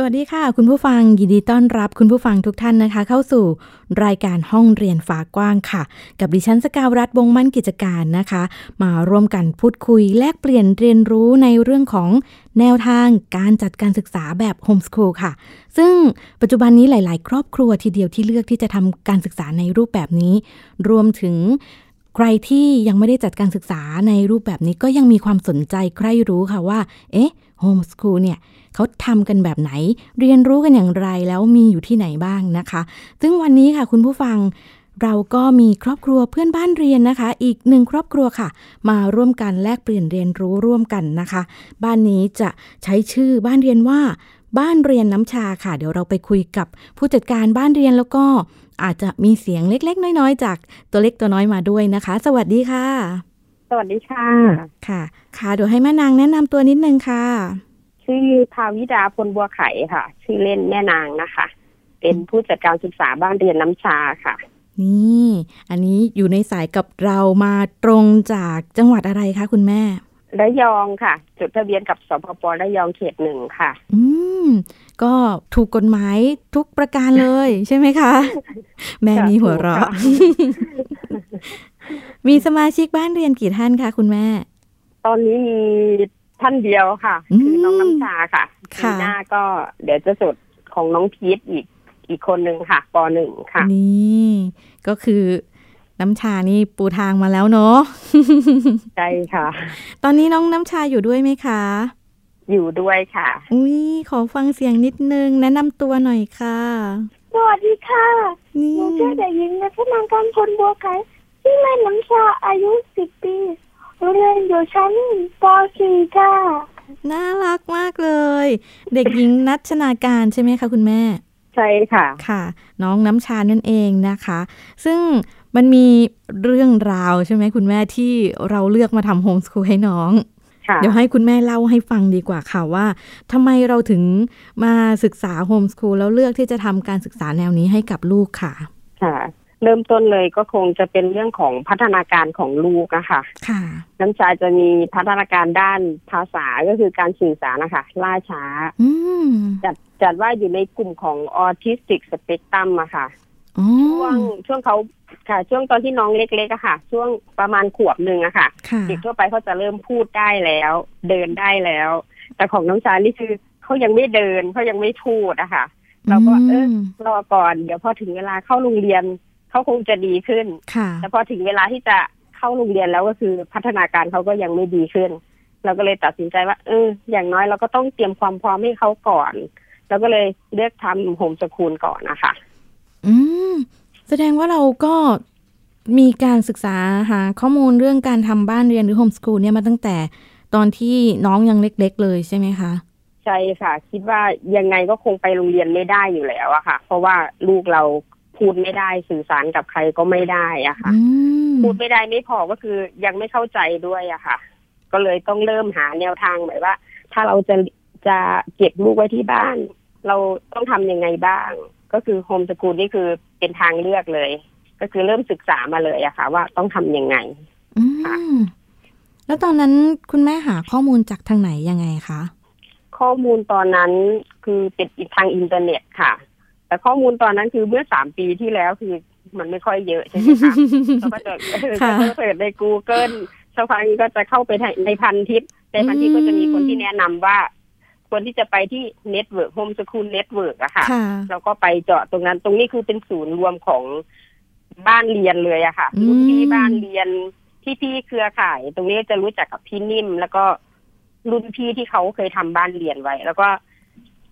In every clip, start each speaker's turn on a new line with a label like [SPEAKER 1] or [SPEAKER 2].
[SPEAKER 1] สวัสดีค่ะ คุณผู้ฟังยินดีต้อนรับคุณผู้ฟังทุกท่านนะคะ เข้าสู่รายการห้องเรียนฝากว้างค่ะ กับดิฉันสกาวรัฐวงมั่นกิจการนะคะ มาร่วมกันพูดคุยแลกเปลี่ยนเรียนรู้ในเรื่องของแนวทางการจัดการศึกษาแบบโฮมสคูลค่ะ ซึ่งปัจจุบันนี้หลาย ๆ ครอบครัวทีเดียวที่เลือกที่จะทำการศึกษาในรูปแบบนี้ รวมถึงใครที่ยังไม่ได้จัดการศึกษาในรูปแบบนี้ก็ยังมีความสนใจใครรู้ค่ะว่า เอ๊ะ โฮมสคูลเนี่ยเขาทำกันแบบไหน เรียนรู้กันอย่างไรแล้วมีอยู่ที่ไหนบ้างนะคะ ซึ่งวันนี้ค่ะคุณผู้ฟังเราก็มีครอบครัวเพื่อนบ้านเรียนนะคะ อีกหนึ่งครอบครัวค่ะ มาร่วมกันแลกเปลี่ยนเรียนรู้ร่วมกันนะคะ บ้านนี้จะใช้ชื่อบ้านเรียนว่า บ้านเรียนน้ำชาค่ะ เดี๋ยวเราไปคุยกับผู้จัดการบ้านเรียนแล้วก็อาจจะมีเสียงเล็กๆ น้อยๆ จากตัวเล็กตัวน้อยมาด้วยนะคะ สวัสดีค่ะ
[SPEAKER 2] สวัสดีค่ะ
[SPEAKER 1] ค่ะ ค่ะเดี๋ยวให้แม่นางแนะนำตัวนิดนึงค่ะ
[SPEAKER 2] ชื่อภาวิดาพลบัวไข่ค่ะ ชื่อเล่นแม่นางนะคะ เป็นผู้จัดการศึกษาบ้านเรียนน้ำชาค่ะ
[SPEAKER 1] นี่ อันนี้อยู่ในสายกับเรามาตรงจากจังหวัดอะไรคะคุณแม่
[SPEAKER 2] ระยองค่ะ จดทะเบียนกับสปประยองเขตหนึ่งค่ะ
[SPEAKER 1] อืม ก็ถูกกฎหมายทุกประการเลย ใช่ไหมคะ แม่มีหัวเราะ
[SPEAKER 2] ค่ะ
[SPEAKER 1] มีสมาชิกบ้านเรียนกี่ท่านคะคุณแม่
[SPEAKER 2] ตอนนี้มีท่านเดียวค่ะ
[SPEAKER 1] อืม
[SPEAKER 2] คือน้องน้ำชาค่ะ
[SPEAKER 1] ค่ะ
[SPEAKER 2] ปีหน้าก็เดี๋ยวจะจดของน้องพีทอีกอีกคนหนึ่งค่ะปหนึ่งค่ะ
[SPEAKER 1] นี่ก็คือน้ำชานี่ปูทางมาแล้วเนาะ
[SPEAKER 2] ใช่ค่ะ
[SPEAKER 1] ตอนนี้น้องน้ำชาอยู่ด้วยไหมคะ
[SPEAKER 2] อยู่ด้วยค่ะ
[SPEAKER 1] อุ้ยขอฟังเสียงนิดนึง แนะนำตัวหน่อยค่ะ
[SPEAKER 3] สวัสดีค่ะ
[SPEAKER 1] นี่
[SPEAKER 3] หนูชื่อเด็กหญิงนัทนันกันพลบัวไก่ ชื่อเล่นน้ำชาอายุสิบปีเรียนอยู่ชั้นป .4 ค่ะ
[SPEAKER 1] น่ารักมากเลย เด็กหญิงนัชนาการใช่ไหมคะคุณแม่
[SPEAKER 2] ใช่ค่ะ
[SPEAKER 1] ค่ะ น้องน้ำชานั่นเองนะคะ ซึ่งมันมีเรื่องราวใช่ไหมคุณแม่ที่เราเลือกมาทำโฮมสคูลให้น้อง
[SPEAKER 2] ค่ะ
[SPEAKER 1] เดี๋ยวให้คุณแม่เล่าให้ฟังดีกว่าค่ะว่าทำไมเราถึงมาศึกษาโฮมสคูลแล้วเลือกที่จะทำการศึกษาแนวนี้ให้กับลูกค่ะ
[SPEAKER 2] ค่ะ เริ่มต้นเลยก็คงจะเป็นเรื่องของพัฒนาการของลูกอะค่ะ
[SPEAKER 1] ค่ะ
[SPEAKER 2] น้ำชาจะมีพัฒนาการด้านภาษาก็คือการสื่อสารนะคะล่าช้า
[SPEAKER 1] อืม
[SPEAKER 2] จัดจัดว่าอยู่ในกลุ่มของออทิสติกสเปกตรัมอะค่ะ
[SPEAKER 1] อ๋อ
[SPEAKER 2] ช่วงช่วงเขาค่ะ ช่วงตอนที่น้องเล็กๆอะค่ะ ช่วงประมาณขวบหนึ่งอะค่ะ
[SPEAKER 1] ค่ะ
[SPEAKER 2] เด็กทั่วไปเขาจะเริ่มพูดได้แล้ว เดินได้แล้ว แต่ของน้องชานี่คือเขายังไม่เดินเขายังไม่พูดอะค่ะเราก็เออ
[SPEAKER 1] ม
[SPEAKER 2] รอก่อนเดี๋ยวพอถึงเวลาเข้าโรงเรียน เขาคงจะดีขึ้น
[SPEAKER 1] ค่ะ
[SPEAKER 2] แต่พอถึงเวลาที่จะเข้าโรงเรียนแล้วก็คือพัฒนาการเขาก็ยังไม่ดีขึ้น เราก็เลยตัดสินใจว่าเอออย่างน้อยเราก็ต้องเตรียมความพร้อมให้เขาก่อนเราก็เลยเลือกทำโฮมสคูลก่อนนะคะ
[SPEAKER 1] อืม แสดงว่าเราก็มีการศึกษาหาข้อมูลเรื่องการทำบ้านเรียนหรือโฮมส o ูลเนี่ยมาตั้งแต่ตอนที่น้องยังเล็ก ๆ เลยใช่ไหมคะ
[SPEAKER 2] ใช่ค่ะ คิดว่ายังไงก็คงไปโรงเรียนไม่ได้อยู่แล้วอะค่ะ เพราะว่าลูกเรา พูดไม่ได้สื่อสารกับใครก็ไม่ได้อะค่ะ
[SPEAKER 1] อืม
[SPEAKER 2] พูดไม่ได้ไม่พอก็คือยังไม่เข้าใจด้วยอะค่ะ ก็เลยต้องเริ่มหาแนวทางแบบว่า ถ้าเราจะจะเก็บลูกไว้ที่บ้าน เราต้องทำยังไงบ้าง ก็คือโฮมสกูลนี่คือเป็นทางเลือกเลย ก็คือเริ่มศึกษามาเลยอะค่ะ ว่าต้องทำยังไง
[SPEAKER 1] อืม
[SPEAKER 2] ค่ะ
[SPEAKER 1] แล้วตอนนั้นคุณแม่หาข้อมูลจากทางไหนยังไงคะ
[SPEAKER 2] ข้อมูลตอนนั้นคือเป็นอีกทางอินเทอร์เน็ตค่ะ แต่ข้อมูลตอนนั้นคือเมื่อสามปีที่แล้วคือมันไม่ค่อยเยอะใช่ไหมคะเราก็จะเออ
[SPEAKER 1] ค่ะ
[SPEAKER 2] ก็จะเปิดใน Google สักพักก็จะเข้าไปในพันทิปในพันทิปก็จะมีคนที่แนะนำว่าควรที่จะไปที่ network homeschool network อะค่ะ
[SPEAKER 1] ค่ะ
[SPEAKER 2] เราก็ไปเจาะตรงนั้นตรงนี้คือเป็นศูนย์รวมของบ้านเรียนเลยอะค่ะ
[SPEAKER 1] อืม
[SPEAKER 2] รุ่นพี่บ้านเรียนพี่พี่ๆเครือข่าย ตรงนี้จะรู้จักกับพี่นิ่ม แล้วก็รุ่นพี่ที่เขาเคยทำบ้านเรียนไว้ แล้วก็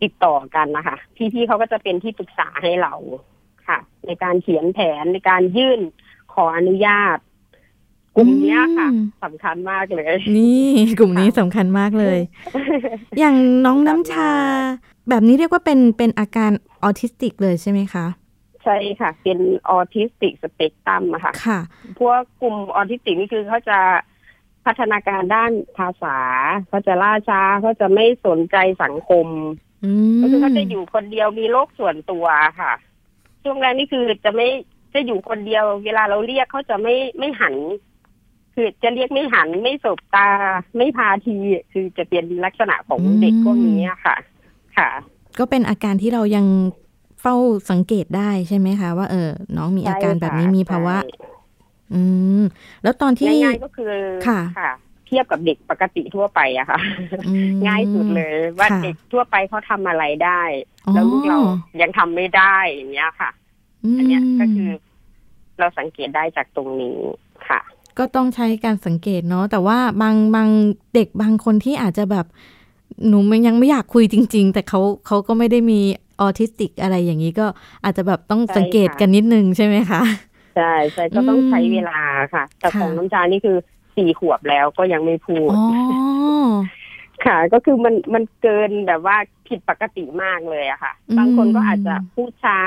[SPEAKER 2] ติดต่อกันนะคะพี่พี่ๆเขาก็จะเป็นที่ปรึกษาให้เราค่ะ ในการเขียนแผนในการยื่นขออนุญาต กลุ่มเนี้ยค่ะ
[SPEAKER 1] อืม
[SPEAKER 2] สำคัญมากเลย
[SPEAKER 1] นี่กลุ่มนี้สำคัญมากเลย อย่างน้องน้ำชา แบบนี้เรียกว่าเป็นเป็นอาการออทิสติกเลยใช่ไหมคะ
[SPEAKER 2] ใช่ค่ะ เป็น autistic spectrum อะค่ะ
[SPEAKER 1] ค่ะ
[SPEAKER 2] พวกกลุ่มออทิสติกนี่คือเขาจะพัฒนาการด้านภาษาเขาจะล่าช้าเขาจะไม่สนใจสังคม
[SPEAKER 1] อืม
[SPEAKER 2] ก็คือเขาจะอยู่คนเดียวมีโลกส่วนตัวค่ะ ช่วงแรกนี่คือจะไม่จะอยู่คนเดียว เวลาเราเรียกเขาจะไม่ไม่หัน คือจะเรียกไม่หันไม่สบตาไม่พาที คือจะเป็นลักษณะของเด็กพวกนี้อะค่ะ ค่ะ
[SPEAKER 1] ก็เป็นอาการที่เรายังเฝ้าสังเกตได้ใช่ไหมคะ ว่าเออ น้องมีอาการแบบนี้มีภาวะ อืม แล้วตอนที่
[SPEAKER 2] ง่ายๆก็คือ
[SPEAKER 1] ค่ะ
[SPEAKER 2] ค่ะ เทียบกับเด็กปกติทั่วไปอะค่ะ
[SPEAKER 1] อืม
[SPEAKER 2] ง่ายสุดเลยว่า
[SPEAKER 1] ค่ะ
[SPEAKER 2] เด็กทั่วไปเขาทำอะไรได้
[SPEAKER 1] อ๋อ
[SPEAKER 2] แล้วลูกเรายังทำไม่ได้อย่างเงี้ยค่ะ อันเนี้ยก็คือ เราสังเกตได้จากตรงนี้ค่ะ
[SPEAKER 1] ก็ต้องใช้การสังเกตเนาะแต่ว่าบางบางเด็กบางคนที่อาจจะแบบหนูมันยังไม่อยากคุยจริง ๆ แต่เขาเขาก็ไม่ได้มีออทิสติกอะไรอย่างนี้ก็อาจจะแบบต้อง
[SPEAKER 2] ใช่
[SPEAKER 1] สังเกต
[SPEAKER 2] ค่ะ
[SPEAKER 1] กันนิดนึงใช่ไหมคะ
[SPEAKER 2] ใช่ใช่ก็ต้อง
[SPEAKER 1] อืม
[SPEAKER 2] ใช้เวลาค่ะ แต่
[SPEAKER 1] ค่ะ
[SPEAKER 2] ของน้ำจานี่คือ สี่ขวบแล้วก็ยังไม่พูด
[SPEAKER 1] อ๋อ
[SPEAKER 2] ค่ะก็คือมันมันเกินแบบว่าผิดปกติมากเลยอะค่ะ
[SPEAKER 1] อืม
[SPEAKER 2] บางคนก็อาจจะพูดช้า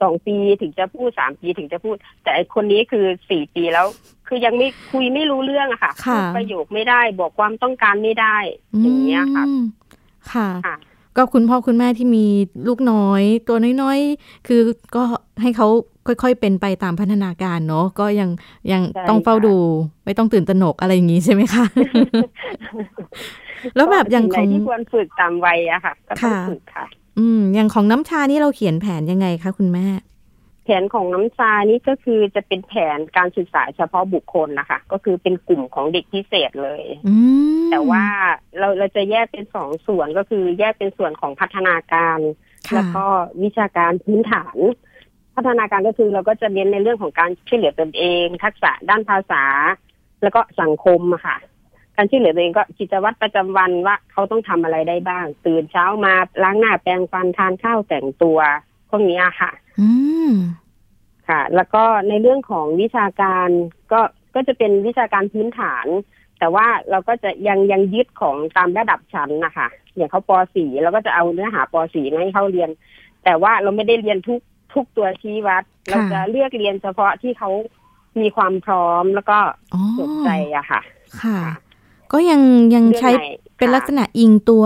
[SPEAKER 2] สองปีถึงจะพูดสามปีถึงจะพูด แต่ไอคนนี้คือสี่ปีแล้ว คือยังไม่คุยไม่รู้เรื่องอะค่ะ
[SPEAKER 1] ค่ะ
[SPEAKER 2] พูดประโยคไม่ได้บอกความต้องการไม่ได้อย่างเงี้ยค่ะ
[SPEAKER 1] อืมค่ะ
[SPEAKER 2] ค่ะ
[SPEAKER 1] ก็คุณพ่อคุณแม่ที่มีลูกน้อย ตัวน้อยๆ คือก็ให้เขาค่อยๆ เป็นไปตามพัฒนาการเนาะก็ยังยัง
[SPEAKER 2] ใช่
[SPEAKER 1] ต้องเฝ้า
[SPEAKER 2] ค่ะ
[SPEAKER 1] ดู ไม่ต้องตื่นตระหนกอะไรอย่างนี้ใช่ไหมคะ แล้วแบบอย่างข
[SPEAKER 2] สิ่
[SPEAKER 1] อง
[SPEAKER 2] ไหนที่ควรฝึกตามวัยอะค่ะก็ต้อง
[SPEAKER 1] ค่ะ
[SPEAKER 2] ฝึกค่ะ
[SPEAKER 1] อืมอย่างของน้ำชานี่เราเขียนแผนยังไงคะคุณแม่
[SPEAKER 2] แผนของน้ำชานี่ก็คือจะเป็นแผนการศึกษาเฉพาะบุคคลนะคะ ก็คือเป็นกลุ่มของเด็กพิเศษเลย
[SPEAKER 1] อืม
[SPEAKER 2] แต่ว่าเราเราจะแยกเป็นสองส่วนก็คือแยกเป็นส่วนของพัฒนาการ
[SPEAKER 1] ค่ะ
[SPEAKER 2] แล้วก็วิชาการพื้นฐาน พัฒนาการก็คือเราก็จะเน้นในเรื่องของการช่วยเหลือตนเอง ทักษะด้านภาษา แล้วก็สังคมอะค่ะ การช่วยเหลือตัวเองก็กิจวัตรประจำวันว่าเขาต้องทำอะไรได้บ้าง ตื่นเช้ามาล้างหน้าแปรงฟันทานข้าวแต่งตัวพวกนี้อะค่ะ
[SPEAKER 1] อืม
[SPEAKER 2] ค่ะ แล้วก็ในเรื่องของวิชาการก็ก็จะเป็นวิชาการพื้นฐาน แต่ว่าเราก็จะยังยังยึดของตามระดับชั้นนะคะอย่างเขาป .4 เราก็จะเอาเนื้อหาป .4 มาให้เขาเรียน แต่ว่าเราไม่ได้เรียนทุกทุกตัวชี้วัด เราจะเลือกเรียนเฉพาะที่เขามีความพร้อมแล้วก็
[SPEAKER 1] อ๋อ
[SPEAKER 2] สนใจอะค่ะ
[SPEAKER 1] ค่ะ ก็ยังยังใช้
[SPEAKER 2] เรื่องไห
[SPEAKER 1] เป็น
[SPEAKER 2] ค่ะ
[SPEAKER 1] ลักษณะอิงตัว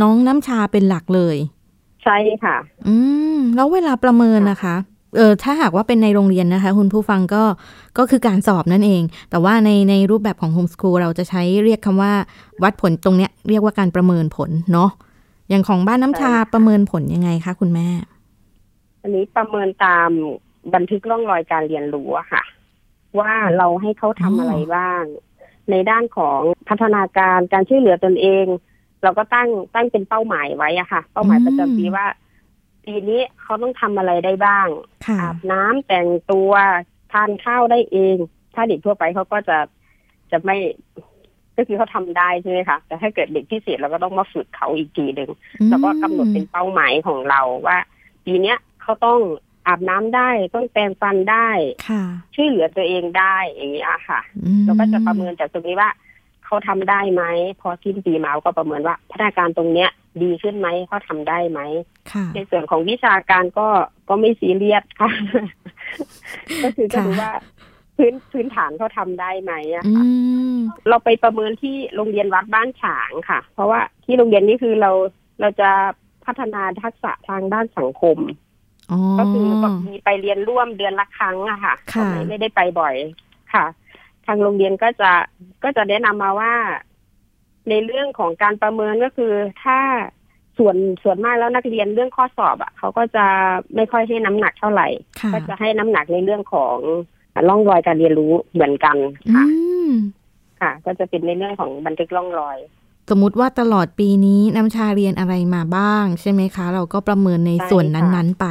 [SPEAKER 1] น้องน้ำชาเป็นหลักเลย
[SPEAKER 2] ใช่ค่ะ
[SPEAKER 1] อืม แล้วเวลาประเมินนะคะเออถ้าหากว่าเป็นในโรงเรียนนะคะ คุณผู้ฟังก็ก็คือการสอบนั่นเอง แต่ว่าในในรูปแบบของโฮมส o ูลเราจะใช้เรียกคำว่าวัดผลตรงเนี้ยเรียกว่าการประเมินผลเนาะอย่างของบ้านน้ำชา
[SPEAKER 2] ใช่ค่ะ
[SPEAKER 1] ประเมินผลยังไงคะคุณแม่
[SPEAKER 2] อันนี้ประเมินตามบันทึกร่องรอยการเรียนรู้อะค่ะ ว่าเราให้เขาทำ
[SPEAKER 1] อ๋ออ
[SPEAKER 2] อะไรบ้าง ในด้านของพัฒนาการการช่วยเหลือตนเอง เราก็ตั้งตั้งเป็นเป้าหมายไว้อะค่ะ เป้าหมายประจำปีว่า ปีนี้เขาต้องทำอะไรได้บ้าง
[SPEAKER 1] ค่ะ
[SPEAKER 2] อาบน้ำแต่งตัวทานข้าวได้เอง ถ้าเด็กทั่วไปเขาก็จะจะไม่ก็คือเขาทำได้ใช่ไหมคะแต่ถ้าเกิดเด็กพิเศษเราก็ต้องมาฝึกเขาอีกทีหนึ่งแล้วก็กำหนดเป็นเป้าหมายของเราว่า ปีเนี้ยเขาต้องอาบน้ำได้ต้องแปรงฟันได้
[SPEAKER 1] ค่ะ
[SPEAKER 2] ช่วยเหลือตัวเองได้อย่างนี้ยค่ะ
[SPEAKER 1] อืม
[SPEAKER 2] เราก็จะประเมินจากตรงนี้ว่าเขาทำได้ไหมพอสิ้นปีมาก็ประเมินว่าพัฒนาการตรงเนี้ย ดีขึ้นไหมเขาทำได้ไหม
[SPEAKER 1] ค่ะ
[SPEAKER 2] ในส่วนของวิชาการก็ก็ไม่ซีเรียสค่ะ ก็คือก็
[SPEAKER 1] ค่ะ
[SPEAKER 2] ดูว่าพื้นพื้นฐานเขาทำได้ไหมอะ
[SPEAKER 1] อื
[SPEAKER 2] ค่ะ
[SPEAKER 1] ม
[SPEAKER 2] เราไปประเมินที่โรงเรียนวัดบ้านฉางค่ะ เพราะว่าที่โรงเรียนนี้คือเราเราจะพัฒนาทักษะทางด้านสังคม
[SPEAKER 1] อ๋อ
[SPEAKER 2] ก็คือแบบมีไปเรียนร่วมเดือนละครั้งอะค่ะ
[SPEAKER 1] ค่ะ
[SPEAKER 2] ไม่ไม่ได้ไปบ่อยค่ะ ทางโรงเรียนก็จะก็จะแนะนำมาว่า ในเรื่องของการประเมินก็คือถ้าส่วนส่วนมากแล้วนักเรียนเรื่องข้อสอบอะเขาก็จะไม่ค่อยให้น้ำหนักเท่าไหร่
[SPEAKER 1] ค่ะ
[SPEAKER 2] ก็จะให้น้ำหนักในเรื่องของร่องรอยการเรียนรู้เหมือนกัน
[SPEAKER 1] อื
[SPEAKER 2] ค่ะ
[SPEAKER 1] ม
[SPEAKER 2] ค่ะ ก็จะเป็นในเรื่องของบันทึกร่องรอย
[SPEAKER 1] สมมุติว่าตลอดปีนี้น้ำชาเรียนอะไรมาบ้าง ใช่ไหมคะ เราก็ประเมินใน
[SPEAKER 2] ใช่
[SPEAKER 1] ส่วน
[SPEAKER 2] ค่ะ
[SPEAKER 1] นั้นๆไป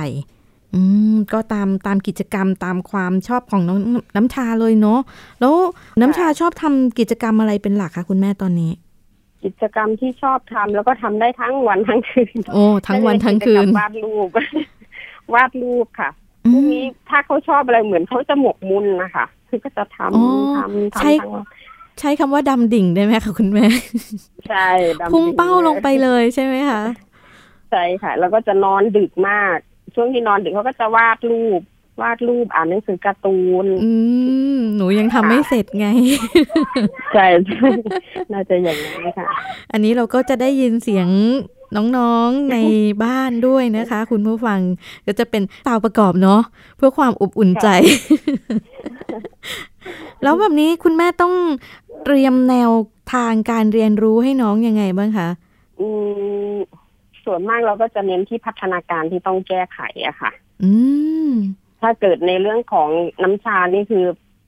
[SPEAKER 1] อืมก็ตามตามกิจกรรมตามความชอบของน้องน้ำชาเลยเนาะแล้วน้ำชาชอบทำกิจกรรมอะไรเป็นหลักคะคุณแม่ตอนนี้
[SPEAKER 2] กิจกรรมที่ชอบทำแล้วก็ทำได้ทั้งวันทั้งคืน
[SPEAKER 1] โอ้ทั้งวันทั้งคืน
[SPEAKER 2] ก็จะเป็กิจกรรมวาดรูปวาดรูปค่ะ
[SPEAKER 1] อื
[SPEAKER 2] พวก
[SPEAKER 1] ม
[SPEAKER 2] นี้ถ้าเขาชอบอะไรเหมือนเขาจะหมกมุ่นนะคะคือก็จะท
[SPEAKER 1] อ๋อำ
[SPEAKER 2] ทำ
[SPEAKER 1] ใช่
[SPEAKER 2] ทำทั้งวัน
[SPEAKER 1] ใช้คำว่าดำดิ่งได้ไหมคะคุณแม่
[SPEAKER 2] ใช่ดำ
[SPEAKER 1] พุ่งเป้า
[SPEAKER 2] ดิ่
[SPEAKER 1] ลงไปเลยใช่ไหมคะ
[SPEAKER 2] ใช่ค่ะ แล้วก็จะนอนดึกมาก ช่วงที่นอนดึกเขาก็จะวาดรูป วาดรูปอ่านหนังสือการ์ตูน
[SPEAKER 1] อืมหนูยังทำไม่เสร็จไง
[SPEAKER 2] ใช่ใช่ น่าจะอย่างนั้นค่ะ
[SPEAKER 1] อันนี้เราก็จะได้ยินเสียงน้องๆในบ้านด้วยนะคะ คุณผู้ฟังก็จะเป็นตาวประกอบเนาะเพื่อความอบอุ่นใจ แล้วแบบนี้คุณแม่ต้องเตรียมแนวทางการเรียนรู้ให้น้องยังไงบ้างคะ
[SPEAKER 2] อืมส่วนมากเราก็จะเน้นที่พัฒนาการที่ต้องแก้ไขอะค่ะ
[SPEAKER 1] อืม
[SPEAKER 2] ถ้าเกิดในเรื่องของน้ำชานี่คือ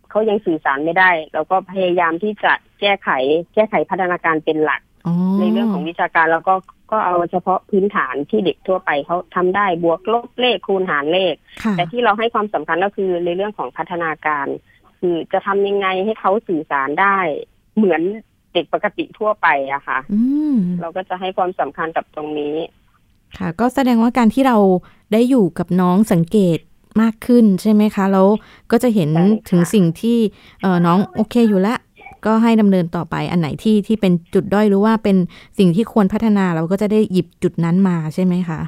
[SPEAKER 2] เขายังสื่อสารไม่ได้เราก็พยายามที่จะแก้ไข แก้ไขพัฒนาการเป็นหลัก
[SPEAKER 1] อ๋อ
[SPEAKER 2] ในเรื่องของวิชาการแล้วก็ก็เอาเฉพาะพื้นฐานที่เด็กทั่วไปเขาทำได้บวกลบเลขคูณหารเลข
[SPEAKER 1] ค่ะ
[SPEAKER 2] แต่ที่เราให้ความสำคัญก็คือในเรื่องของพัฒนาการ คือจะทำยังไงให้เขาสื่อสารได้ เหมือนเด็กปกติทั่วไปอะค่ะ
[SPEAKER 1] อืม
[SPEAKER 2] เราก็จะให้ความสำคัญกับตรงนี้
[SPEAKER 1] ค่ะ ก็แสดงว่าการที่เราได้อยู่กับน้องสังเกต มากขึ้นใช่ไหมคะ แล้วก็จะเห็น
[SPEAKER 2] ใช่ค่ะ
[SPEAKER 1] ถึงสิ่งที่เออน้องโอเคอยู่ละก็ให้ดำเนินต่อไปอันไหนที่ที่เป็นจุดด้อยหรือว่าเป็นสิ่งที่ควรพัฒนาเราก็จะได้หยิบจุดนั้นมาใช่ไหมคะ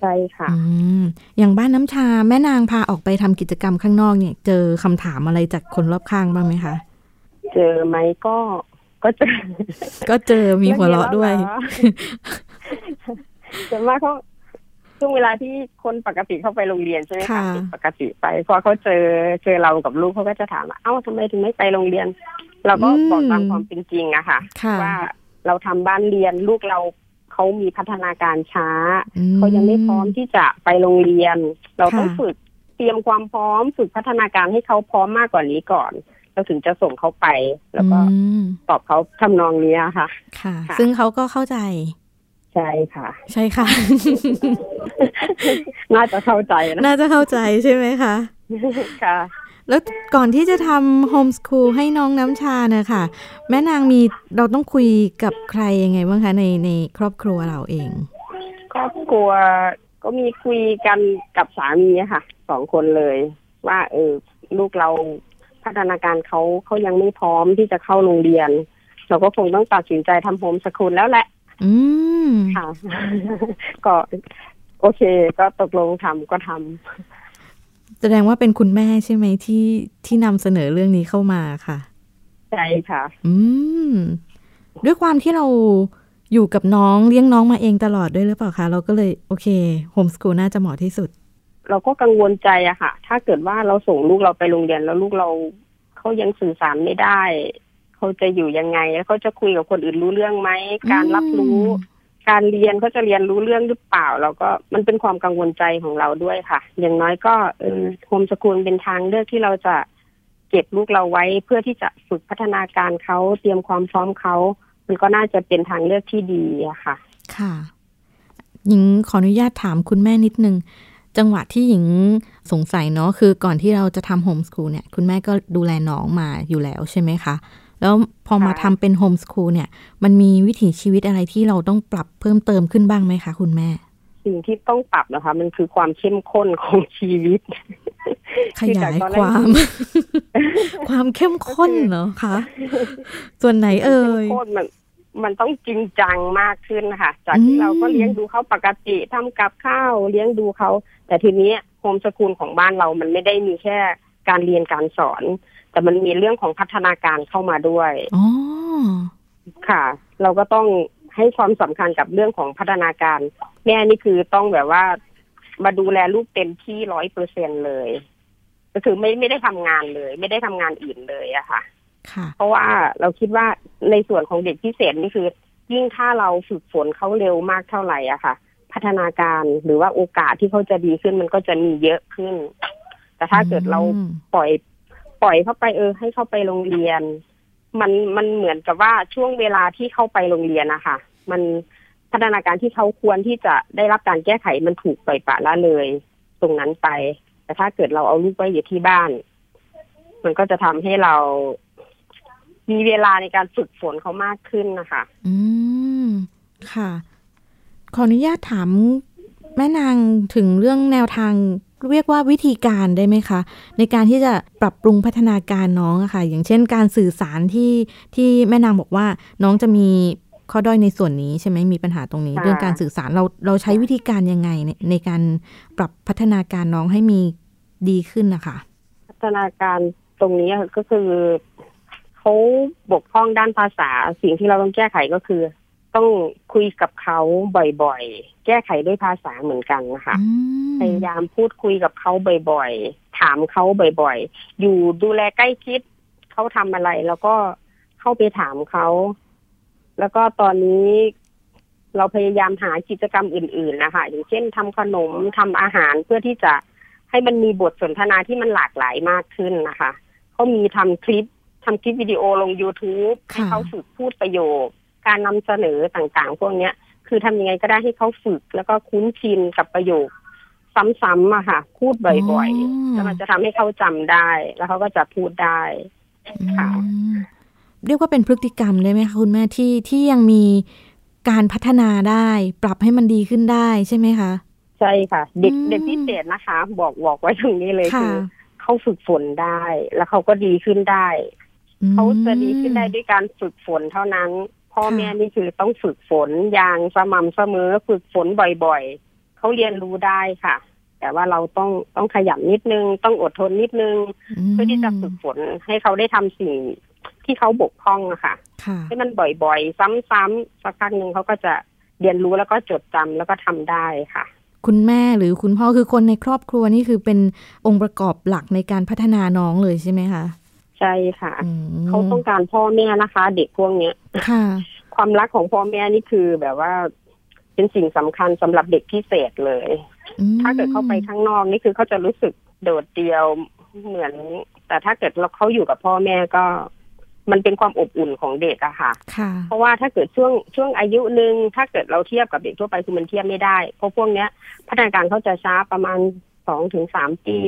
[SPEAKER 2] ใช่ค่ะ
[SPEAKER 1] อืมอย่างบ้านน้ำชาแม่นางพาออกไปทำกิจกรรมข้างนอกเนี่ย เจอคำถามอะไรจากคนรอบข้างบ้างไหมคะ
[SPEAKER 2] เจอไหมก็ก็เจอ
[SPEAKER 1] ก็เจอมีหัวเราะด้วย
[SPEAKER 2] ส่วนมากเขา ช่วงเวลาที่คนปกติเข้าไปโรงเรียนใช่ไหม
[SPEAKER 1] ค่ะ
[SPEAKER 2] คะเด็กปกติไปพอเขาเจอเจอเรากับลูกเขาก็จะถามว่าเอ้าทำไมถึงไม่ไปโรงเรียน เราก็บอกตามความเป็นจริงอะค่ะ
[SPEAKER 1] ค่ะ
[SPEAKER 2] ว่าเราทำบ้านเรียนลูกเราเขามีพัฒนาการช้า
[SPEAKER 1] อื
[SPEAKER 2] เขายังไม่พร้อมที่จะไปโรงเรียน เราต้อง
[SPEAKER 1] ค่ะ
[SPEAKER 2] ฝึกเตรียมความพร้อมฝึกพัฒนาการให้เขาพร้อมมากกว่านี้ก่อน เราถึงจะส่งเขาไป แล้วก็
[SPEAKER 1] อืม
[SPEAKER 2] ตอบเขาทำนองนี้ค่ะ
[SPEAKER 1] ค่ะ
[SPEAKER 2] ค่ะ
[SPEAKER 1] ซึ่งเขาก็เข้าใจ
[SPEAKER 2] ใช่ค่ะ
[SPEAKER 1] ใช่ค่ะ
[SPEAKER 2] น่าจะเข้าใจนะ
[SPEAKER 1] น่าจะเข้าใจใช่ไหมคะ
[SPEAKER 2] ค่ะ
[SPEAKER 1] แล้วก่อนที่จะทำโฮมส o ูลให้น้องน้ำชานะคะแม่นางมีเราต้องคุยกับใครยังไงบ้างคะในในครอบครัวเราเอง
[SPEAKER 2] ครอบครัวก็มีคุยกันกับสามีอะค่ะสองคนเลย ว่า เออลูกเราพัฒนาการเขาเขายังไม่พร้อมที่จะเข้าโรงเรียน เราก็คงต้องตัดสินใจทำโฮมสคูลแล้วแหละ
[SPEAKER 1] อืม
[SPEAKER 2] ค่ะ ก็โอเค ก็ตกลงทำก็ทำ
[SPEAKER 1] แสดงว่าเป็นคุณแม่ใช่ไหมที่ที่นำเสนอเรื่องนี้เข้ามาค่ะ
[SPEAKER 2] ใช่ค่ะ
[SPEAKER 1] อืม ด้วยความที่เราอยู่กับน้องเลี้ยงน้องมาเองตลอดด้วยหรือเปล่าคะเราก็เลยโอเคโฮมส o ูลน่าจะเหมาะที่สุด
[SPEAKER 2] เราก็กังวลใจอะค่ะ ถ้าเกิดว่าเราส่งลูกเราไปโรงเรียนแล้วลูกเราเขายังสื่อสารไม่ได้ เขาจะอยู่ยังไงแล้วเขาจะคุยกับคนอื่นรู้เรื่องไหมการรับรู้ การเรียนเขาจะเรียนรู้เรื่องหรือเปล่าเราก็มันเป็นความกังวลใจของเราด้วยค่ะ อย่างน้อยก็โฮมสกูลเป็นทางเลือกที่เราจะเก็บลูกเราไว้เพื่อที่จะฝึกพัฒนาการเขาเตรียมความพร้อมเขามันก็น่าจะเป็นทางเลือกที่ดีอะค่ะ
[SPEAKER 1] ค่ะหญิงขออนุญาตถามคุณแม่นิดนึง จังหวะที่หญิงสงสัยเนาะคือก่อนที่เราจะทำโฮมส o ูลเนี่ย คุณแม่ก็ดูแลน้องมาอยู่แล้วใช่ไหมคะ แล้วพอมา
[SPEAKER 2] ค่ะ
[SPEAKER 1] ทำเป็นโฮมส o ูลเนี่ย มันมีวิถีชีวิตอะไรที่เราต้องปรับเพิ่มเติมขึ้นบ้างไหมคะคุณแม่
[SPEAKER 2] สิ่งที่ต้องปรับนะคะ มันคือความเข้มข้นของชีวิต
[SPEAKER 1] ขยายความ ความเข้มข้นเหรอคะส่วนไหนเอ่ย
[SPEAKER 2] โคตรมันมันต้องจริงจังมากขึ้นค่ะ จาก
[SPEAKER 1] อื
[SPEAKER 2] ที่
[SPEAKER 1] ม
[SPEAKER 2] เราก็เลี้ยงดูเขาปกติทำกับข้าวเลี้ยงดูเขา แต่ทีนี้โฮมสกูลของบ้านเรามันไม่ได้มีแค่การเรียนการสอน แต่มันมีเรื่องของพัฒนาการเข้ามาด้วย
[SPEAKER 1] อ๋อ
[SPEAKER 2] ค่ะ เราก็ต้องให้ความสำคัญกับเรื่องของพัฒนาการ แม่นี่คือต้องแบบว่ามาดูแลลูกเต็มที่ร้อยเปอร์เซ็นเลย ก็คือไม่ไม่ได้ทำงานเลย ไม่ได้ทำงานอื่นเลยอะค่ะ
[SPEAKER 1] ค่ะ
[SPEAKER 2] เพราะว่าเราคิดว่าในส่วนของเด็กพิเศษนี่คือ ยิ่งถ้าเราฝึกฝนเขาเร็วมากเท่าไหร่อะค่ะ พัฒนาการหรือว่าโอกาสที่เขาจะดีขึ้นมันก็จะมีเยอะขึ้น แต่ถ้าเกิดเรา
[SPEAKER 1] อืม
[SPEAKER 2] ปล่อย ปล่อยเข้าไปเออ ให้เข้าไปโรงเรียน มันมันเหมือนกับว่าช่วงเวลาที่เข้าไปโรงเรียนนะคะมันพัฒนาการที่เขาควรที่จะได้รับการแก้ไขมันถูกปล่อยปละละเลย ตรงนั้นไป แต่ถ้าเกิดเราเอาลูกไว้อยู่ที่บ้าน มันก็จะทำให้เรามีเวลาในการฝึกฝนเขามากขึ้นนะคะ
[SPEAKER 1] อืม ค่ะ ขออนุญาตถามแม่นางถึงเรื่องแนวทาง เรียกว่าวิธีการได้ไหมคะ ในการที่จะปรับปรุงพัฒนาการน้องอะค่ะ อย่างเช่นการสื่อสารที่ที่แม่นางบอกว่าน้องจะมีข้อด้อยในส่วนนี้ใช่ไหมมีปัญหาตรงนี้
[SPEAKER 2] ค่ะ
[SPEAKER 1] เรื่องการสื่อสารเราเราใช้วิธีการยังไงในในการปรับพัฒนาการน้องให้มีดีขึ้นนะคะ
[SPEAKER 2] พัฒนาการตรงนี้ก็คือเขาบกพร่องด้านภาษาสิ่งที่เราต้องแก้ไขก็คือ ต้องคุยกับเขาบ่อยๆ แก้ไขด้วยภาษาเหมือนกันนะคะ
[SPEAKER 1] อืม
[SPEAKER 2] พยายามพูดคุยกับเขาบ่อยๆ ถามเขาบ่อยๆ อยู่ดูแลใกล้ชิดเขาทำอะไร แล้วก็เข้าไปถามเขา แล้วก็ตอนนี้เราพยายามหากิจกรรมอื่น ๆ นะคะ อย่างเช่นทำขนมทำอาหารเพื่อที่จะให้มันมีบทสนทนาที่มันหลากหลายมากขึ้นนะคะ เขามีทำคลิปทำคลิปวิดีโอลง YouTube
[SPEAKER 1] ค่ะ
[SPEAKER 2] ให้เขาฝึกพูดประโยค การนำเสนอต่างๆ พวกเนี้ย คือทำยังไงก็ได้ให้เขาฝึก แล้วก็คุ้นชินกับประโยค ซ้ำๆอะค่ะ พูดบ่อยๆแล้วมันจะทำให้เขาจำได้ แล้วเขาก็จะพูดได้ค่ะ
[SPEAKER 1] อืมเรียกว่าเป็นพฤติกรรมได้ไหมคะคุณแม่ที่ที่ยังมีการพัฒนาได้ ปรับให้มันดีขึ้นได้ใช่ไหมคะ
[SPEAKER 2] ใช่ค่ะ เด็ก
[SPEAKER 1] อืม
[SPEAKER 2] เด็กพิเศษนะคะ บอกบอกไว้ตรงนี้เลย
[SPEAKER 1] ค่ะ
[SPEAKER 2] คือเขาฝึกฝนได้ แล้วเขาก็ดีขึ้นได้เขาจะดีขึ้นได้ด้วยการฝึกฝนเท่านั้น พ่อ
[SPEAKER 1] ค่ะ
[SPEAKER 2] แม่นี่คือต้องฝึกฝนอย่างสม่ำเสมอฝึกฝนบ่อยๆเขาเรียนรู้ได้ค่ะ แต่ว่าเราต้องต้องขยันนิดนึง ต้องอดทนนิดนึง เพื่อที่จะฝึกฝนให้เขาได้ทำสิ่งที่เขาบกพร่องอะค่ะ
[SPEAKER 1] ค่ะ
[SPEAKER 2] ให้มันบ่อยๆ ซ้ำๆสักพักหนึ่งเขาก็จะเรียนรู้แล้วก็จดจำแล้วก็ทำได้ค่ะ
[SPEAKER 1] คุณแม่หรือคุณพ่อคือคนในครอบครัวนี่คือเป็นองค์ประกอบหลักในการพัฒนาน้องเลยใช่ไหมคะ
[SPEAKER 2] ใช่ค่ะ
[SPEAKER 1] อืม
[SPEAKER 2] เขาต้องการพ่อแม่นะคะ เด็กพวกเนี้ย
[SPEAKER 1] ค่ะ
[SPEAKER 2] ความรักของพ่อแม่นี่คือแบบว่า เป็นสิ่งสำคัญสำหรับเด็กพิเศษเลย
[SPEAKER 1] อืม
[SPEAKER 2] ถ้าเกิดเขาไปข้างนอกนี่คือเขาจะรู้สึกโดดเดี่ยวเหมือน แต่ถ้าเกิดเราเขาอยู่กับพ่อแม่ก็มันเป็นความอบอุ่นของเด็กอะค่ะ
[SPEAKER 1] ค่ะ
[SPEAKER 2] เพราะว่าถ้าเกิดช่วงช่วงอายุหนึ่งถ้าเกิดเราเทียบกับเด็กทั่วไปคือมันเทียบไม่ได้ เพราะพวกเนี้ย พัฒนาการเขาจะช้าประมาณสองถึงสามปี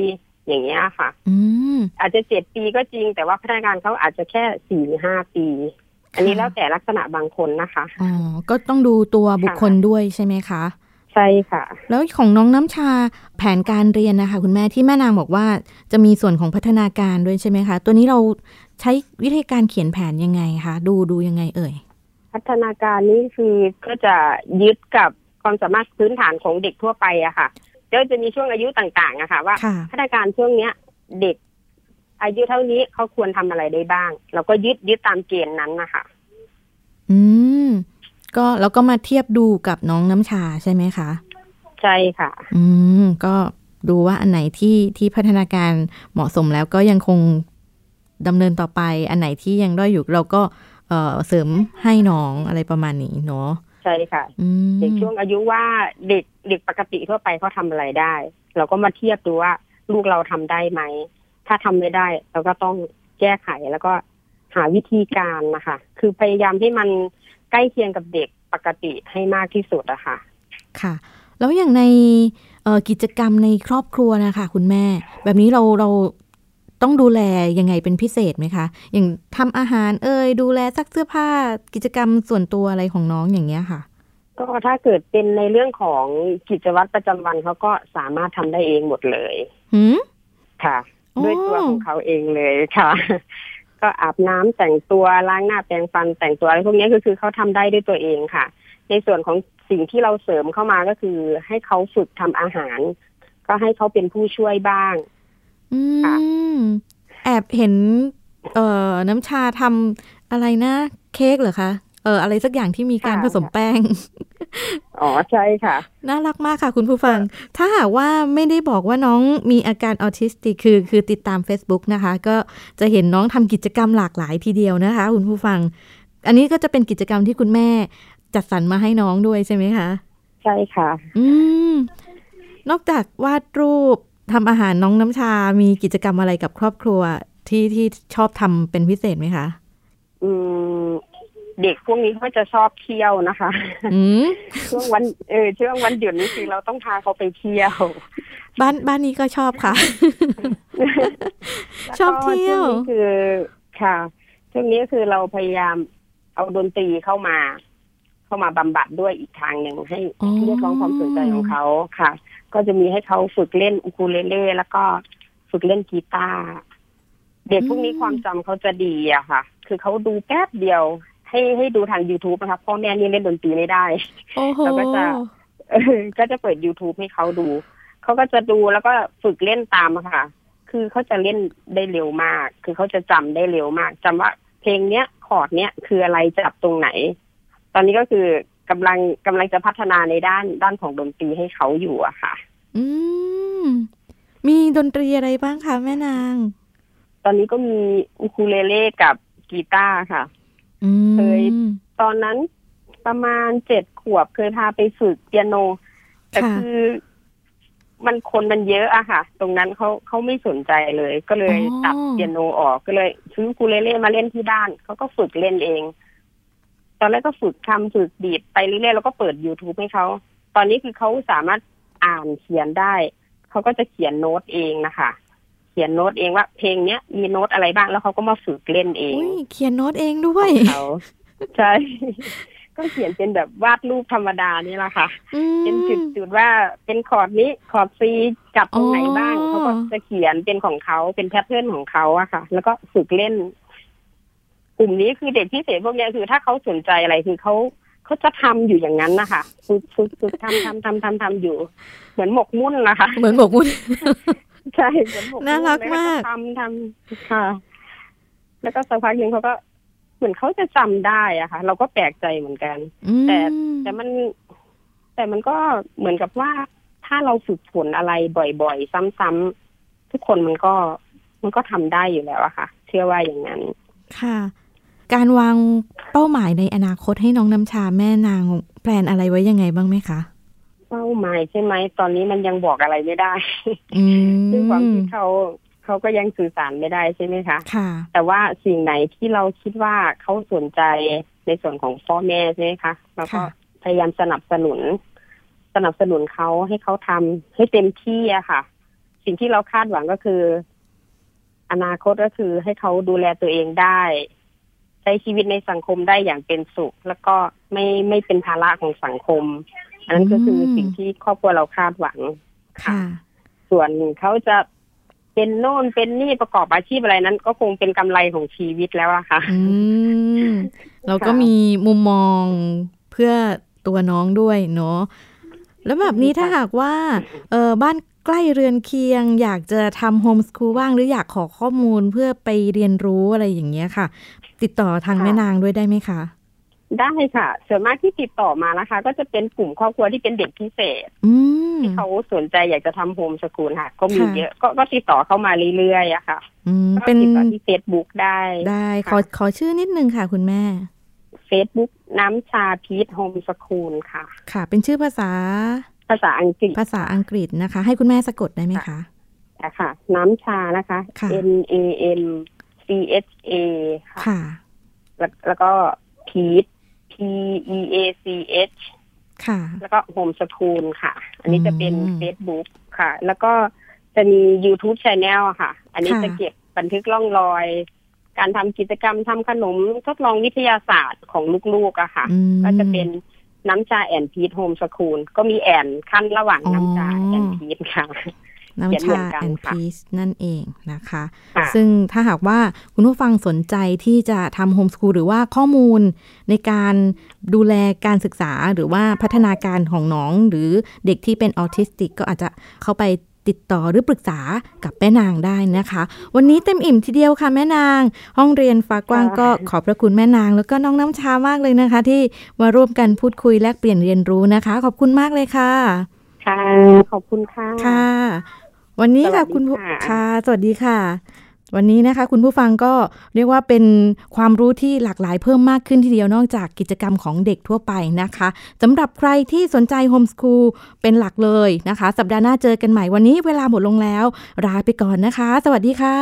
[SPEAKER 2] อย่างเงี้ยค่ะ
[SPEAKER 1] อืม
[SPEAKER 2] อาจจะเจ็ดปีก็จริง แต่ว่าพัฒนาการเขาอาจจะแค่สี่หรือห้าปี อันนี้
[SPEAKER 1] ค่ะ
[SPEAKER 2] แล้วแต่ลักษณะบางคนนะคะ
[SPEAKER 1] อ๋อก็ต้องดูตัวบุคคลด้วยใช่ไหมคะ
[SPEAKER 2] ใช่ค่ะ
[SPEAKER 1] แล้วของน้องน้ำชาแผนการเรียนนะคะ คุณแม่ที่แม่นางบอกว่าจะมีส่วนของพัฒนาการด้วยใช่ไหมคะ ตัวนี้เราใช้วิธีการเขียนแผนยังไงคะดูดูยังไงเอ่ย
[SPEAKER 2] พัฒนาการนี้คือก็จะยึดกับความสามารถพื้นฐานของเด็กทั่วไปอะค่ะ เดี๋ยวจะมีช่วงอายุต่างๆอะค่ะ ว่า
[SPEAKER 1] ค่ะ
[SPEAKER 2] พัฒนาการช่วงเนี้ย เด็ก อายุเท่านี้เขาควรทำอะไรได้บ้าง เราก็ยึดยึดตามเกณฑ์นั้นนะคะ
[SPEAKER 1] อืม ก็แล้วก็มาเทียบดูกับน้องน้ำชาใช่ไหมคะ
[SPEAKER 2] ใช่ค่ะ
[SPEAKER 1] อืม ก็ดูว่าอันไหนที่ที่พัฒนาการเหมาะสมแล้วก็ยังคงดำเนินต่อไป อันไหนที่ยังด้อยอยู่เราก็เอ่อเสริมให้น้องอะไรประมาณนี้เนาะ
[SPEAKER 2] ใช่ค่ะ
[SPEAKER 1] อืม
[SPEAKER 2] เด็กช่วงอายุว่าเด็กเด็กปกติทั่วไปเขาทำอะไรได้ เราก็มาเทียบดูว่าลูกเราทำได้ไหม ถ้าทำไม่ได้เราก็ต้องแก้ไขแล้วก็หาวิธีการนะคะคือพยายามให้มันใกล้เคียงกับเด็กปกติให้มากที่สุดอะค่ะ
[SPEAKER 1] ค่ะ แล้วอย่างในเอ่อกิจกรรมในครอบครัวนะคะคุณแม่ แบบนี้เราเรา ต้องดูแลยังไงเป็นพิเศษไหมคะ อย่างทำอาหารเอ่ยดูแลซักเสื้อผ้ากิจกรรมส่วนตัวอะไรของน้องอย่างเงี้ยค่ะ
[SPEAKER 2] ก็ถ้าเกิดเป็นในเรื่องของกิจวัตรประจำวันเขาก็สามารถทำได้เองหมดเลย
[SPEAKER 1] หืม
[SPEAKER 2] ค่ะ
[SPEAKER 1] อ๋อ
[SPEAKER 2] ด้วยตัวของเขาเองเลยค่ะ ก็อาบน้ำแต่งตัวล้างหน้าแปรงฟันแต่งตัวอะไรพวกนี้ก็คือเขาทำได้ด้วยตัวเองค่ะ ในส่วนของสิ่งที่เราเสริมเข้ามาก็คือให้เขาฝึกทำอาหาร ก็ให้เขาเป็นผู้ช่วยบ้าง
[SPEAKER 1] อื
[SPEAKER 2] ค่ะ
[SPEAKER 1] มแอบเห็น เอ่อ น้ำชาทำอะไรนะ เค้กเหรอคะเอออะไรสักอย่างที่มีการ
[SPEAKER 2] ค่ะ
[SPEAKER 1] ผสมแป้ง
[SPEAKER 2] อ๋อใช่ค่ะ
[SPEAKER 1] น่ารักมากค่ะคุณผู้ฟัง ถ้าหากว่าไม่ได้บอกว่าน้องมีอาการออทิสติกคือ คือติดตาม Facebook นะคะ ก็จะเห็นน้องทำกิจกรรมหลากหลายทีเดียวนะคะ คุณผู้ฟัง อันนี้ก็จะเป็นกิจกรรมที่คุณแม่จัดสรรมาให้น้องด้วยใช่ไหมคะ
[SPEAKER 2] ใช่ค่ะ
[SPEAKER 1] อืม นอกจากวาดรูป ทำอาหารน้องน้ำชา มีกิจกรรมอะไรกับครอบครัวที่ที่ชอบทำเป็นพิเศษไหมคะ
[SPEAKER 2] อืมเด็กพวกนี้เขาจะชอบเที่ยวนะคะ
[SPEAKER 1] อืม
[SPEAKER 2] ช่วงวันเออช่วงวันหยุดนี่คือเราต้องพาเขาไปเที่ยว
[SPEAKER 1] บ้านบ้านนี้ก็ชอบค่ะ ชอบเที่ยว
[SPEAKER 2] แล้วก็ช่งนี้คือค่ะช่วงนี้คือเราพยายามเอาดนตรีเข้ามา เข้ามาบำบัดด้วยอีกทางหนึ่งให้
[SPEAKER 1] อ๋อ
[SPEAKER 2] เรียกร้องความสนใจของเขาค่ะ ก็จะมีให้เขาฝึกเล่นอูคูเลเล่แล้วก็ฝึกเล่นกีตาร์เด็กพวกนี้ความจำเขาจะดีอะค่ะ คือเขาดูแป๊บเดียว ให้ให้ดูทาง youtube นะคะพ่อแม่นี่เล่นดนตรีไม่ได้
[SPEAKER 1] โอ้โห
[SPEAKER 2] เราก็จะเออก็จะเปิด youtube ให้เขาดู เขาก็จะดูแล้วก็ฝึกเล่นตามอะค่ะ คือเขาจะเล่นได้เร็วมาก คือเขาจะจำได้เร็วมากจำว่าเพลงเนี้ยคอร์ดเนี้ยคืออะไรจับตรงไหน ตอนนี้ก็คือ กำลังกำลังจะพัฒนาในด้านด้านของดนตรีให้เขาอยู่อะค่ะ
[SPEAKER 1] อืมมีดนตรีอะไรบ้างคะแม่นาง
[SPEAKER 2] ตอนนี้ก็มีอูคูเลเล่กับกีตาร์ค่ะ
[SPEAKER 1] อืม
[SPEAKER 2] เคยตอนนั้นประมาณเจ็ดขวบเคยพาไปฝึกเปียโน แต่
[SPEAKER 1] ค่ะ
[SPEAKER 2] คือมันคนมันเยอะอะค่ะ ตรงนั้นเขาเขาไม่สนใจเลย ก็เลย
[SPEAKER 1] อ๋อ
[SPEAKER 2] ตัดเปียโนออกก็เลยซื้ออูคูเลเล่มาเล่นที่บ้านเขาก็ฝึกเล่นเอง ตอนแรกก็ฝึกทำฝึกดีดไปเรื่อยๆแล้วก็เปิด youtube ให้เขาตอนนี้คือเขาสามารถอ่านเขียนได้ เขาก็จะเขียนโน้ตเองนะคะ เขียนโน้ตเองว่า เพลงเนี้ยมีโน้ตอะไรบ้างแล้วเขาก็มาฝึกเล่นเอง
[SPEAKER 1] อุ้ยเขียนโน้ตเองด้วย
[SPEAKER 2] เขาใช่ก็เขียนเป็นแบบวาดรูปธรรมดานี่แหละค่ะ
[SPEAKER 1] อืม
[SPEAKER 2] เป็นจุดๆว่าเป็นคอร์ดนี้คอร์ด C จับตรงไหนบ้าง
[SPEAKER 1] อ๋อ
[SPEAKER 2] เขาก็จะเขียนเป็นของเขาเป็น pattern ของเขาอะค่ะ แล้วก็ฝึกเล่น กลุ่มนี้คือเด็กพิเศษพวกเนี้ยคือถ้าเขาสนใจอะไรคือเขาเขาจะทำอยู่อย่างนั้นนะคะฝึกฝึกฝึกทำทำทำทำทำอยู่ เหมือนหมกมุ่นนะคะ
[SPEAKER 1] เหมือนหมกมุ่น
[SPEAKER 2] ใช่เหมือนหมกมุ่น
[SPEAKER 1] น่ารัก
[SPEAKER 2] แล้ว
[SPEAKER 1] มาก
[SPEAKER 2] ทำทำค่ะ แล้วก็สักพักหนึ่งเขาก็เหมือนเขาจะจำได้อะค่ะ เราก็แปลกใจเหมือนกัน
[SPEAKER 1] อืม
[SPEAKER 2] แต่แต่มัน แต่มันก็เหมือนกับว่าถ้าเราฝึกฝนอะไรบ่อยๆ ซ้ำๆทุกคนมันก็มันก็ทำได้อยู่แล้วอะค่ะ เชื่อว่าอย่างนั้น
[SPEAKER 1] ค่ะ การวางเป้าหมายในอนาคตให้น้องน้ำชาแม่นางแปลนอะไรไว้ยังไงบ้างไหมคะ
[SPEAKER 2] เป้าหมายใช่ไหม ตอนนี้มันยังบอกอะไรไม่ได้
[SPEAKER 1] อืม
[SPEAKER 2] ด้วยความที่เขาเขาก็ยังสื่อสารไม่ได้ใช่ไหมคะ
[SPEAKER 1] ค่ะ
[SPEAKER 2] แต่ว่าสิ่งไหนที่เราคิดว่าเขาสนใจในส่วนของพ่อแม่ใช่ไหมคะเราก็
[SPEAKER 1] ค่ะ
[SPEAKER 2] พยายามสนับสนุน สนับสนุนเขาให้เขาทำให้เต็มที่อะค่ะ สิ่งที่เราคาดหวังก็คือ อนาคตก็คือให้เขาดูแลตัวเองได้ ใช้ชีวิตในสังคมได้อย่างเป็นสุข แล้วก็ไม่ไม่เป็นภาระของสังคม อันนั้นก็คือสิ่งที่ครอบครัวเราคาดหวัง
[SPEAKER 1] ค่ะ
[SPEAKER 2] ส่วนเขาจะเป็นโน่นเป็นนี่ประกอบอาชีพอะไรนั้น ก็คงเป็นกำไรของชีวิตแล้วอะค่ะ
[SPEAKER 1] อืมเราก็
[SPEAKER 2] ค่ะ
[SPEAKER 1] มีมุมมองเพื่อตัวน้องด้วยเนาะแล้วแบบนี้ถ้าหากว่า เออบ้าน ใกล้เรือนเคียง อยากจะทำโฮมสคูลบ้างหรืออยากขอข้อมูลเพื่อไปเรียนรู้อะไรอย่างเงี้ยค่ะ ติดต่อทางแม่นางด้วยได้ไหมคะ
[SPEAKER 2] ได้ค่ะ ส่วนมากที่ติดต่อมานะคะ ก็จะเป็นกลุ่มครอบครัวที่เป็นเด็กพิเศษ
[SPEAKER 1] อืม
[SPEAKER 2] ที่เขาสนใจอยากจะทำโฮมสกูลค่ะ ก็มี
[SPEAKER 1] ค่ะ
[SPEAKER 2] เยอะก็ก็ติดต่อเข้ามาเรื่อยๆอะค่ะ
[SPEAKER 1] อืม
[SPEAKER 2] ก็
[SPEAKER 1] เป็น
[SPEAKER 2] ติดต่อที่เฟซบุ๊กได้
[SPEAKER 1] ได้ข
[SPEAKER 2] ค่ะ
[SPEAKER 1] อขอชื่อนิดนึงค่ะ คุณแม่
[SPEAKER 2] เฟซบุ๊ก Namcha Peach Homeschool ค่ะ
[SPEAKER 1] ค่ะ เป็นชื่อภาษา
[SPEAKER 2] ภาษาอังกฤษ
[SPEAKER 1] ภาษาอังกฤษนะคะ ให้คุณแม่สะกดได้ไหมคะ
[SPEAKER 2] ค่ะ น้ำชานะคะ
[SPEAKER 1] ค่ะ
[SPEAKER 2] N A M C H A ค่ะ
[SPEAKER 1] ค่ะ
[SPEAKER 2] แล้วแล้วก็พีท P E A C H
[SPEAKER 1] ค่ะ
[SPEAKER 2] แล้วก็โฮมสกูลค่ะ อันนี้จะเป็น
[SPEAKER 1] อืม
[SPEAKER 2] Facebook ค่ะ แล้วก็จะมี YouTube Channel อะค่ะ อันนี้
[SPEAKER 1] ค่ะ
[SPEAKER 2] จะเก็บบันทึกร่องรอย การทำกิจกรรมทำขนมทดลองวิทยาศาสตร์ของลูกๆอะค่ะ
[SPEAKER 1] อืม
[SPEAKER 2] ก็จะเป็น Namcha and Peach Homeschool ก็มี and คั่นระหว่าง
[SPEAKER 1] อ๋อ
[SPEAKER 2] Namcha and Peach ค่ะ
[SPEAKER 1] น้ำ
[SPEAKER 2] เขียนเหมื
[SPEAKER 1] ชา
[SPEAKER 2] อนกัน
[SPEAKER 1] แอน
[SPEAKER 2] ค่ะ
[SPEAKER 1] พีซนั่นเองนะคะ
[SPEAKER 2] ค่ะ
[SPEAKER 1] ซึ่งถ้าหากว่าคุณผู้ฟังสนใจที่จะทำโฮมส o ูลหรือว่าข้อมูลในการดูแลการศึกษาหรือว่าพัฒนาการของน้อง หรือเด็กที่เป็นออทิสติกก็อาจจะเข้าไป ติดต่อหรือปรึกษากับแม่นางได้นะคะ วันนี้เต็มอิ่มทีเดียวค่ะแม่นาง ห้องเรียนฟ้ากว้างก็ขอบพระคุณแม่นาง แล้วก็น้องน้ำชามากเลยนะคะ ที่มาร่วมกันพูดคุยแลกเปลี่ยนเรียนรู้นะคะ ขอบคุณมากเลยค่ะ
[SPEAKER 2] ค่ะขอบคุณค่ะ
[SPEAKER 1] ค่ะ วันนี้ค่ะ
[SPEAKER 2] สวัสดี
[SPEAKER 1] คุณผู้
[SPEAKER 2] ค่ะ
[SPEAKER 1] ค่ะ สวัสดีค่ะ วันนี้นะคะคุณผู้ฟังก็เรียกว่าเป็นความรู้ที่หลากหลายเพิ่มมากขึ้นทีเดียวนอกจากกิจกรรมของเด็กทั่วไปนะคะสำหรับใครที่สนใจโฮมส o ูลเป็นหลักเลยนะคะ สัปดาห์หน้าเจอกันใหม่วันนี้เวลาหมดลงแล้วลาไปก่อนนะคะ สวัสดีค่ะ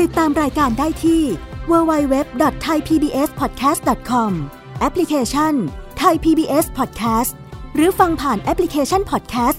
[SPEAKER 4] ติดตามรายการได้ที่ www.thaipbspodcast.com แอปพลิเคชัน Thai PBS Podcast หรือฟังผ่านแอปพลิเคชัน Podcast